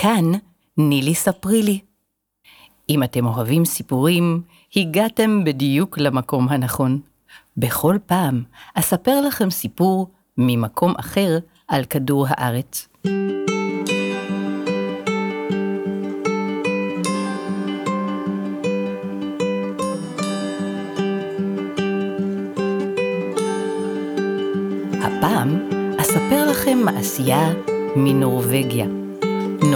כאן נילי ספרי לי. אם אתם אוהבים סיפורים, הגעתם בדיוק למקום הנכון. בכל פעם אספר לכם סיפור ממקום אחר על כדור הארץ. הפעם אספר לכם מעשייה מנורבגיה.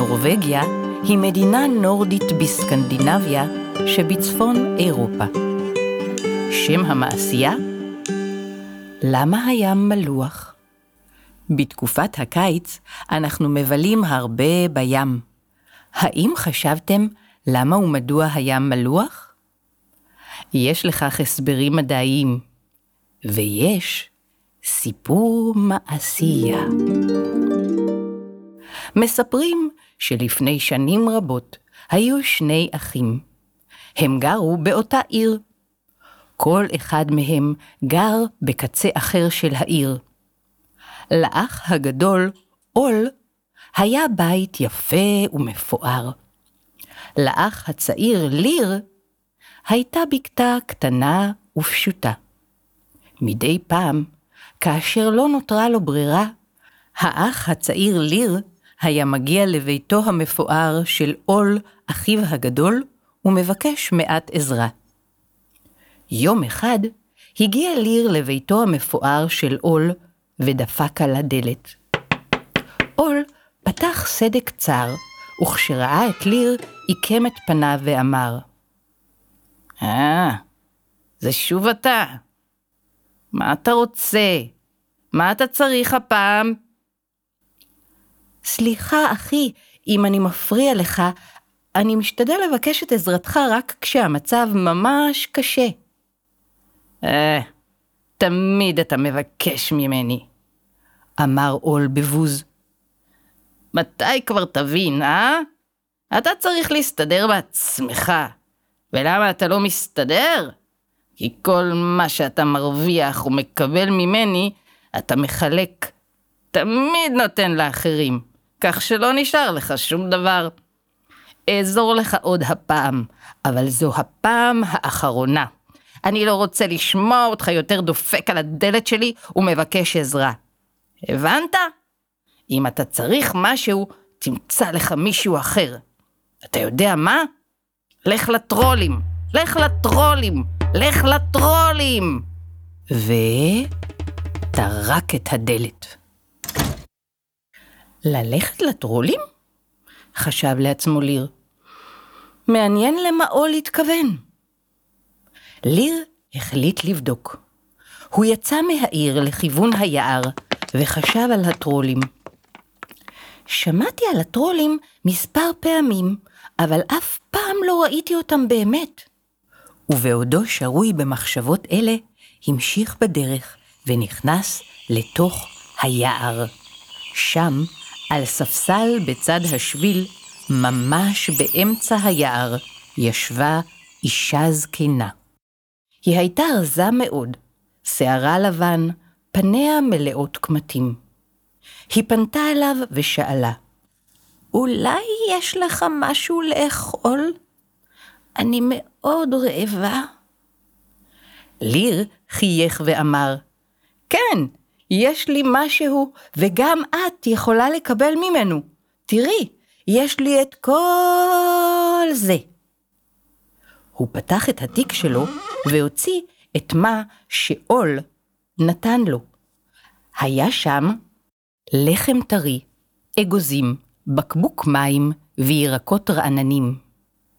נורבגיה היא מדינה נורדית בסקנדינביה שבצפון אירופה. שם המעשייה? למה הים מלוח? בתקופת הקיץ אנחנו מבלים הרבה בים. האם חשבתם למה ומדוע הים מלוח? יש לכך הסברים מדעיים, ויש סיפור מעשייה. מספרים שלפני שנים רבות היו שני אחים. הם גרו באותה עיר. כל אחד מהם גר בקצה אחר של העיר. לאח הגדול, עול, היה בית יפה ומפואר. לאח הצעיר, ליר, הייתה בקתה קטנה ופשוטה. מדי פעם, כאשר לא נותרה לו ברירה, האח הצעיר ליר היה מגיע לביתו המפואר של עול אחיו הגדול ומבקש מעט עזרה. יום אחד הגיע ליר לביתו המפואר של עול ודפק על הדלת. עול פתח סדק צר, וכשראה את ליר, עיקם את פניו ואמר, אה, זה שוב אתה. מה אתה רוצה? מה אתה צריך הפעם? סליחה, אחי, אם אני מפריע לך, אני משתדל לבקש את עזרתך רק כשהמצב ממש קשה. אה, תמיד אתה מבקש ממני, אמר עול בבוז. מתי כבר תבין, אה? אתה צריך להסתדר בעצמך. ולמה אתה לא מסתדר? כי כל מה שאתה מרוויח ומקבל ממני, אתה מחלק. תמיד נותן לאחרים, כך שלא נשאר לך שום דבר. אעזור לך עוד הפעם, אבל זו הפעם האחרונה. אני לא רוצה לשמוע אותך יותר דופק על הדלת שלי ומבקש עזרה. הבנת? אם אתה צריך משהו, תמצא לך מישהו אחר. אתה יודע מה? לך לטרולים, לך לטרולים, לך לטרולים! וטרק את הדלת. ללכת לטרולים? חשב לעצמו ליר. מעניין למה עול התכוון. ליר החליט לבדוק. הוא יצא מהעיר לכיוון היער וחשב על הטרולים. שמעתי על הטרולים מספר פעמים, אבל אף פעם לא ראיתי אותם באמת. ובעודו שרוי במחשבות אלה, המשיך בדרך ונכנס לתוך היער. שם, על ספסל בצד השביל, ממש באמצע היער, ישבה אישה זקנה. היא הייתה רזה מאוד, שערה לבן, פניה מלאות קמטים. היא פנתה אליו ושאלה, אולי יש לך משהו לאכול? אני מאוד רעבה. ליר חייך ואמר, כן, יש לי משהו, וגם את יכולה לקבל ממנו. תראי, יש לי את כל זה. הוא פתח את התיק שלו והוציא את מה שעול נתן לו. היה שם לחם טרי, אגוזים, בקבוק מים וירקות רעננים.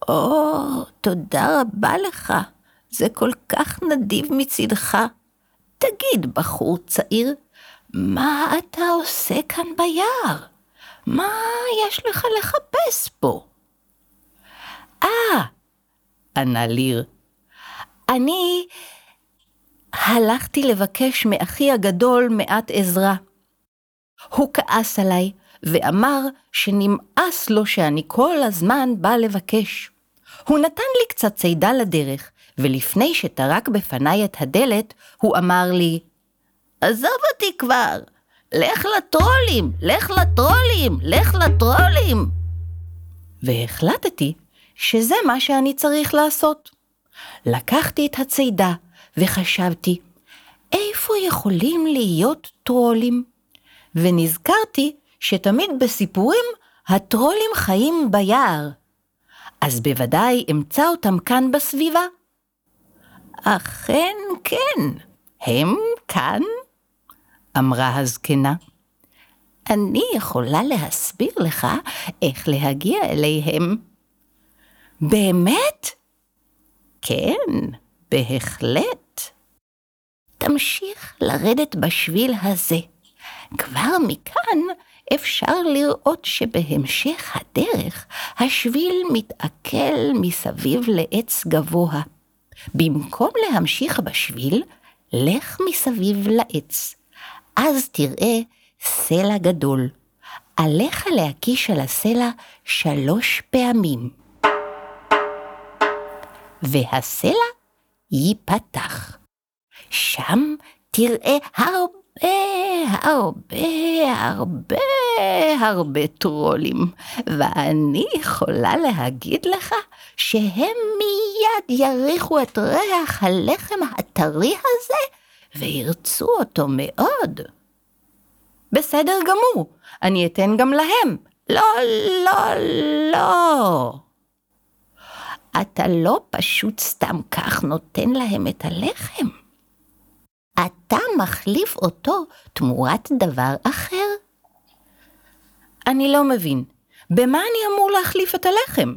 או, תודה רבה לך, זה כל כך נדיב מצידך. תגיד, בחור צעיר, מה אתה עושה כאן ביער? מה יש לך לחפש פה? אה, ענה ליר, אני הלכתי לבקש מאחי הגדול מעט עזרה. הוא כעס עליי ואמר שנמאס לו שאני כל הזמן בא לבקש. הוא נתן לי קצת צידה לדרך, ולפני שטרק בפניי את הדלת, הוא אמר לי, עזוב אותי כבר, לך לטרולים, לך לטרולים, לך לטרולים. והחלטתי שזה מה שאני צריך לעשות. לקחתי את הצידה וחשבתי, איפה יכולים להיות טרולים? ונזכרתי שתמיד בסיפורים הטרולים חיים ביער. אז בוודאי אמצא אותם כאן בסביבה. אכן כן, הם כאן, אמרה הזקנה. אני יכולה להסביר לך איך להגיע אליהם. באמת? כן, בהחלט. תמשיך לרדת בשביל הזה. כבר מכאן אפשר לראות שבהמשך הדרך השביל מתעכל מסביב לעץ גבוה. במקום להמשיך בשביל, לך מסביב לעץ. אז תראה סלע גדול. עליך להקיש על הסלע שלוש פעמים. והסלע ייפתח. שם תראה הרבה, הרבה, הרבה, הרבה טרולים, ואני יכולה להגיד לך שהם מיד יריחו את ריח הלחם הטרי הזה וירצו אותו מאוד. בסדר גמור, אני אתן גם להם. לא, לא, לא. אתה לא פשוט סתם כך נותן להם את הלחם. אתה מחליף אותו תמורת דבר אחר. אני לא מבין, במה אני אמור להחליף את הלחם?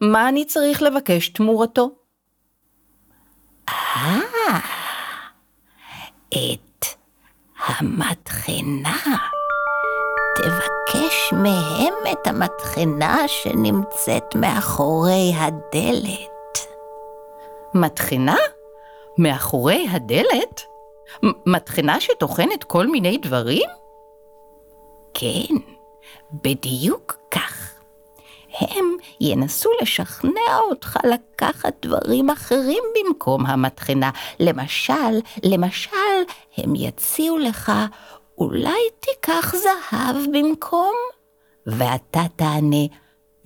מה אני צריך לבקש תמורתו? אה, את המטחנה. תבקש מהם את המטחנה שנמצאת מאחורי הדלת. מטחנה? מאחורי הדלת? מטחנה שטוחנת כל מיני דברים? כן, בדיוק כך. הם ינסו לשכנע אותך לקחת דברים אחרים במקום המטחנה. למשל, למשל, הם יציעו לך, אולי תיקח זהב במקום? ואתה תענה,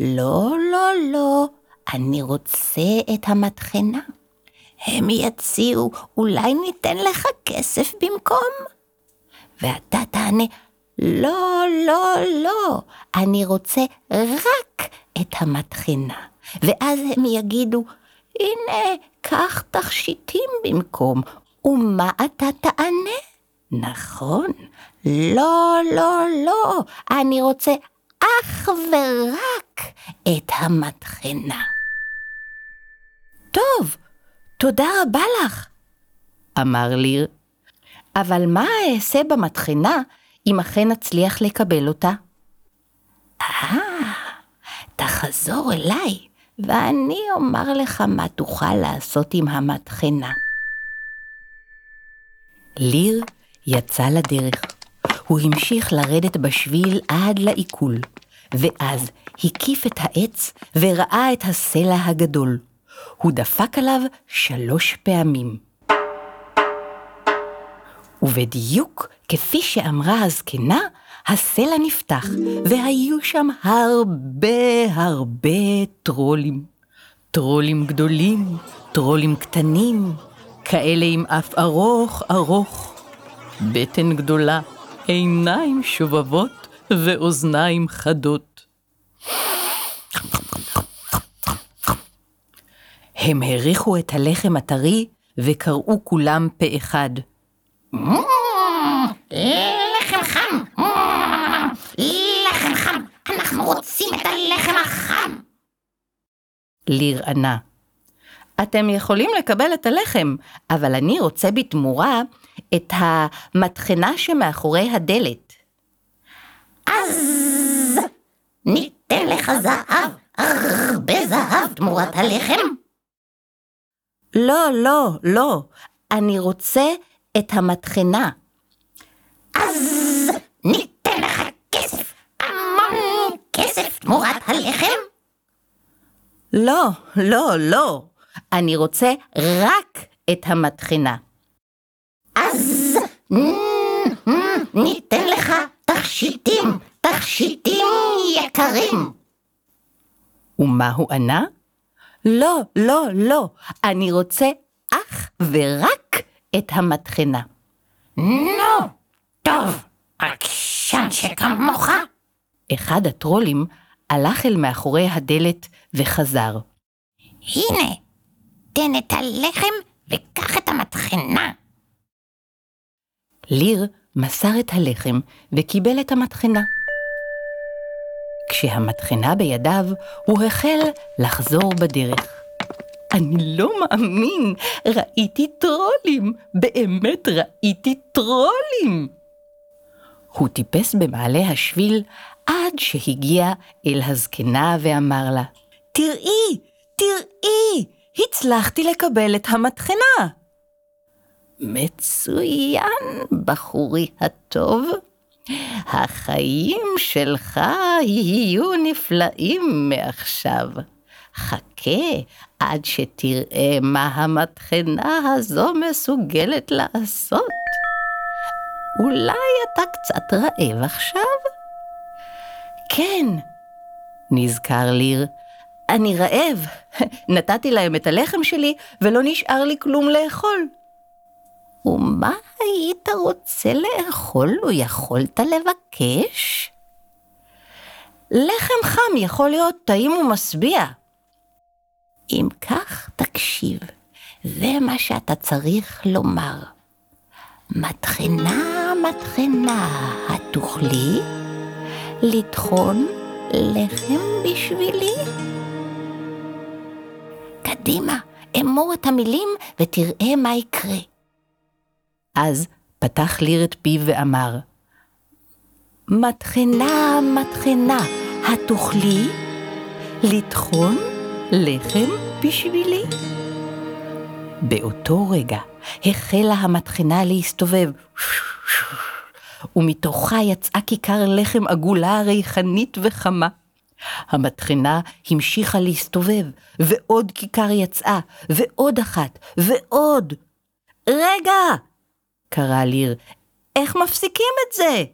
לא, לא, לא, אני רוצה את המטחנה. הם יציעו, אולי ניתן לך כסף במקום? ואתה תענה, לא, לא, לא, אני רוצה רק את המטחנה. ואז הם יגידו, הנה, קח תכשיטים במקום, ומה אתה תענה? נכון, לא, לא, לא, אני רוצה אך ורק את המטחנה. תודה רבה לך, אמר ליר, אבל מה אעשה במטחנה אם אכן אצליח לקבל אותה? אה, תחזור אליי, ואני אומר לך מה תוכל לעשות עם המטחנה. ליר יצא לדרך. הוא המשיך לרדת בשביל עד לעיכול, ואז הקיף את העץ וראה את הסלע הגדול. הוא דפק עליו שלוש פעמים. ובדיוק כפי שאמרה הזקנה, הסלע נפתח, והיו שם הרבה הרבה טרולים. טרולים גדולים, טרולים קטנים, כאלה עם אף ארוך ארוך, בטן גדולה, עיניים שובבות ואוזניים חדות. הם הריחו את הלחם הטרי וקראו כולם פה אחד. לחם חם! לחם חם! אנחנו רוצים את הלחם החם! ליר ענה, אתם יכולים לקבל את הלחם, אבל אני רוצה בתמורה את המטחנה שמאחורי הדלת. אז לך זהב, הרבה זהב תמורת הלחם? לא, לא, לא, אני רוצה את המטחנה. אז ניתן לך כסף, המון כסף תמורת הלחם? לא, לא, לא, אני רוצה רק את המטחנה. אז ניתן לך תכשיטים, תכשיטים יקרים. ומה הוא ענה? לא, לא, לא, אני רוצה אך ורק את המטחנה. נו, טוב, עקשן שכמוך. אחד הטרולים הלך אל מאחורי הדלת וחזר. הנה, תן את הלחם וקח את המטחנה. ליר מסר את הלחם וקיבל את המטחנה. כשהמטחנה בידיו, הוא החל לחזור בדרך. אני לא מאמין, ראיתי טרולים, באמת ראיתי טרולים. הוא טיפס במעלה השביל עד שהגיע אל הזקנה ואמר לה, תראי, תראי, הצלחתי לקבל את המטחנה. מצוין, בחורי הטוב. החיים שלך יהיו נפלאים מעכשיו. חכה עד שתראה מה המטחנה הזו מסוגלת לעשות. אולי אתה קצת רעב עכשיו? כן, נזכר ליר. אני רעב. נתתי להם את הלחם שלי ולא נשאר לי כלום לאכול. ומה היית רוצה לאכול לו יכולת לבקש? לחם חם יכול להיות טעים ומשביע. אם כך, תקשיב, זה מה שאתה צריך לומר. מטחנה, מטחנה, התוכלי לטחון לחם בשבילי? קדימה, אמור את המילים ותראה מה יקרה. אז פתח ליר את פיו ואמר, מטחנה, מטחנה, התוכלי לטחון לחם בשבילי? באותו רגע החלה המטחנה להסתובב, ומתוכה יצאה כיכר לחם עגולה, ריחנית וחמה. המטחנה המשיכה להסתובב, ועוד כיכר יצאה, ועוד אחת, ועוד. רגע! קרא ליר, איך מפסיקים את זה?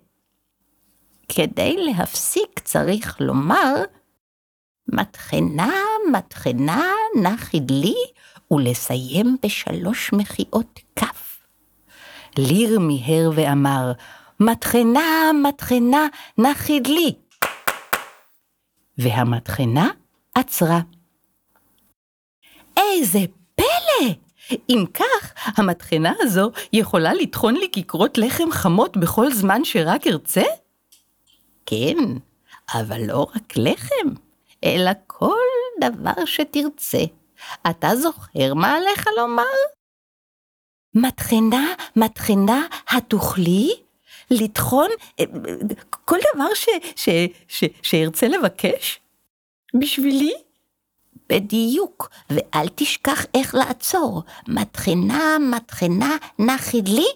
כדי להפסיק צריך לומר, מטחנה, מטחנה, נח לי, ולסיים בשלוש מחיאות כף. ליר מיהר ואמר, מטחנה, מטחנה, נח לי. והמטחנה עצרה. איזה פלא! אם כך, המטחנה הזו יכולה לטחון לי כיכרות לחם חמות בכל זמן שרק ארצה? כן, אבל לא רק לחם, אלא כל דבר שתרצה. אתה זוכר מה עליך לומר? מטחנה, מטחנה, התוכלי לטחון אה, כל דבר ש, ש, ש, שארצה לבקש? בשבילי? בדיוק, ואל תשכח איך לעצור. מטחנה, מטחנה, נחי לי.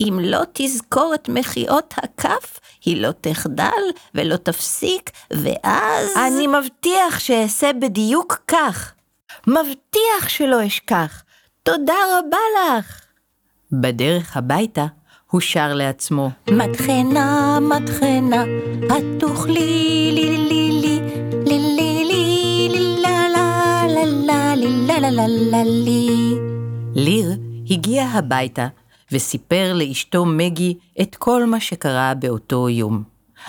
אם לא תזכור את מחיאות הכף, היא לא תחדל ולא תפסיק, ואז... אני מבטיח שאעשה בדיוק כך. מבטיח שלא אשכח. תודה רבה לך. בדרך הביתה הוא שר לעצמו. מטחנה, מטחנה, את תאכלי לי לי לי לי לי לי לה לה לה לה לי. ליר הגיע הביתה וסיפר לאשתו מגי את כל מה שקרה באותו יום.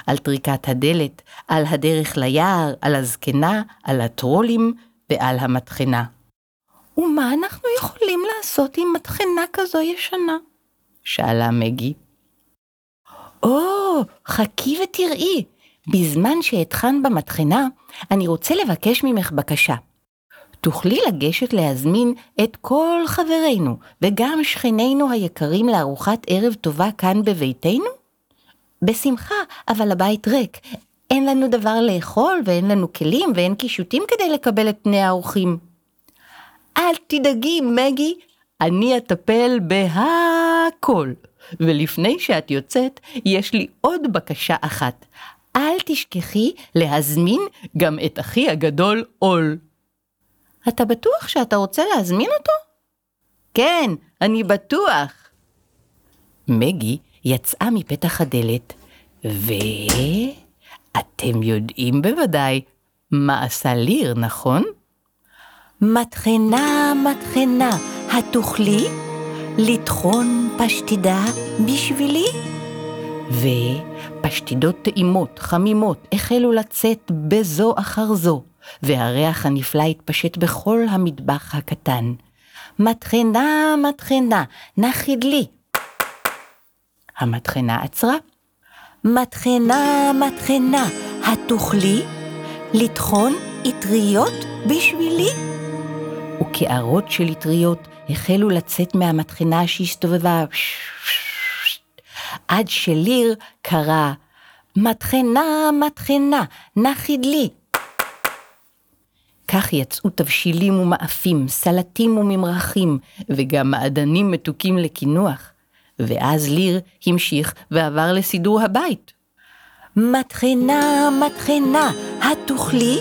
על טריקת הדלת, על הדרך ליער, על הזקנה, על הטרולים ועל המטחנה. ומה אנחנו יכולים לעשות עם מטחנה כזו ישנה? שאלה מגי. או, חכי ותראי, בזמן שאטחן במטחנה, אני רוצה לבקש ממך בקשה. תוכלי לגשת להזמין את כל חברינו וגם שכנינו היקרים לארוחת ערב טובה כאן בביתנו? בשמחה, אבל הבית ריק. אין לנו דבר לאכול ואין לנו כלים ואין קישוטים כדי לקבל את פני האורחים. אל תדאגי, מגי, אני אטפל בהכל. ולפני שאת יוצאת, יש לי עוד בקשה אחת. אל תשכחי להזמין גם את אחי הגדול עול. אתה בטוח שאתה רוצה להזמין אותו? כן, אני בטוח. מגי יצאה מפתח הדלת, ואתם יודעים בוודאי מה עשה ליר, נכון? מטחנה, מטחנה, התוכלי לטחון פשטידה בשבילי? ופשטידות טעימות, חמימות, החלו לצאת בזו אחר זו, והריח הנפלא התפשט בכל המטבח הקטן. מטחנה, מטחנה, נחי דלי. המטחנה עצרה. מטחנה, מטחנה, התוכלי לטחון אטריות בשבילי? וקערות של אטריות החלו לצאת מהמטחנה שהסתובבה עד שליר קרא, מטחנה, מטחנה, נחי דלי. כך יצאו תבשילים ומאפים, סלטים וממרחים, וגם מעדנים מתוקים לקינוח. ואז ליר המשיך ועבר לסידור הבית. מטחנה, מטחנה, התוכלי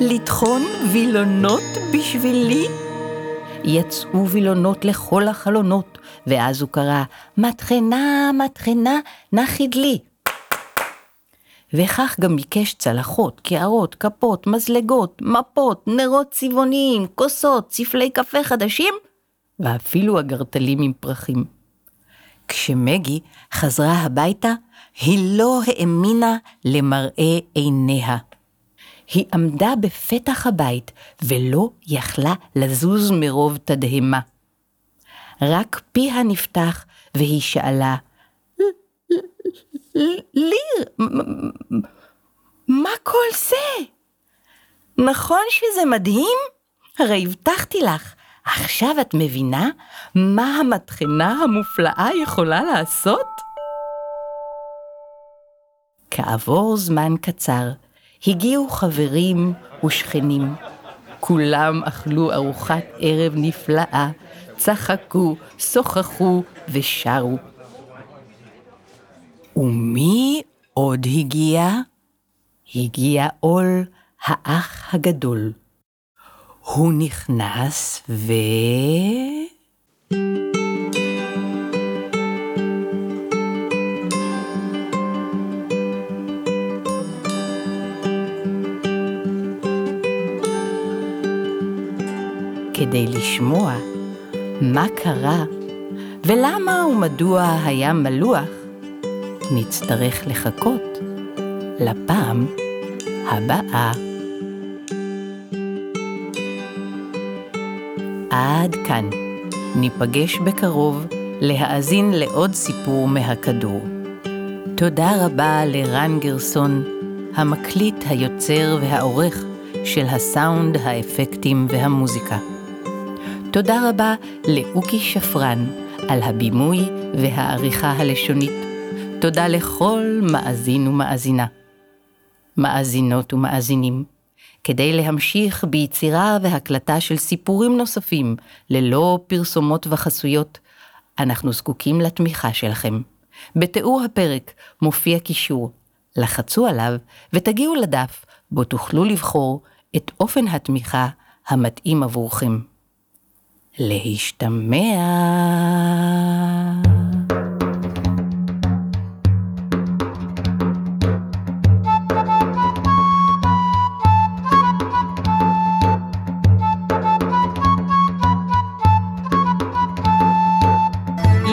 לטחון וילונות בשבילי? יצאו וילונות לכל החלונות, ואז הוא קרא, מטחנה, מטחנה, נחי דלי. וכך גם ביקש צלחות, קערות, כפות, מזלגות, מפות, נרות צבעוניים, כוסות, ספלי קפה חדשים, ואפילו אגרטלים עם פרחים. כשמגי חזרה הביתה, היא לא האמינה למראה עיניה. היא עמדה בפתח הבית ולא יכלה לזוז מרוב תדהמה. רק פיה נפתח והיא שאלה, ליר, מה כל זה? נכון שזה מדהים? הרי הבטחתי לך, עכשיו את מבינה מה המטחנה המופלאה יכולה לעשות? כעבור זמן קצר, הגיעו חברים ושכנים. כולם אכלו ארוחת ערב נפלאה, צחקו, שוחחו ושרו. ומי עוד הגיע? הגיע עול האח הגדול. הוא נכנס ו... כדי לשמוע מה קרה ולמה ומדוע היה מלוח, נצטרך לחכות לפעם הבאה. עד כאן. ניפגש בקרוב להאזין לעוד סיפור מהכדור. תודה רבה לרן גרסון, המקליט, היוצר והעורך של הסאונד, האפקטים והמוזיקה. תודה רבה לאוקי שפרן על הבימוי והעריכה הלשונית. תודה לכל מאזין ומאזינה. מאזינות ומאזינים. כדי להמשיך ביצירה והקלטה של סיפורים נוספים ללא פרסומות וחסויות, אנחנו זקוקים לתמיכה שלכם. בתיאור הפרק מופיע קישור, לחצו עליו ותגיעו לדף בו תוכלו לבחור את אופן התמיכה המתאים עבורכם. להשתמע.